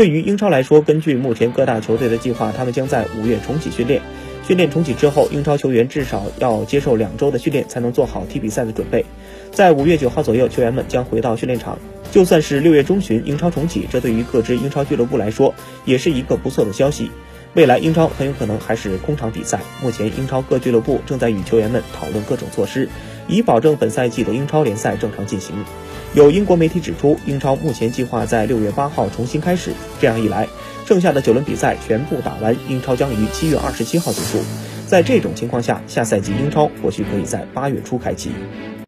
对于英超来说，根据目前各大球队的计划，他们将在五月重启训练。训练重启之后，英超球员至少要接受两周的训练，才能做好踢比赛的准备。在五月九号左右，球员们将回到训练场。就算是六月中旬英超重启，这对于各支英超俱乐部来说也是一个不错的消息。未来英超很有可能还是空场比赛。目前英超各俱乐部正在与球员们讨论各种措施，以保证本赛季的英超联赛正常进行。有英国媒体指出，英超目前计划在六月八号重新开始，这样一来，剩下的九轮比赛全部打完，英超将于七月二十七号结束。在这种情况下，下赛季英超或许可以在八月初开启。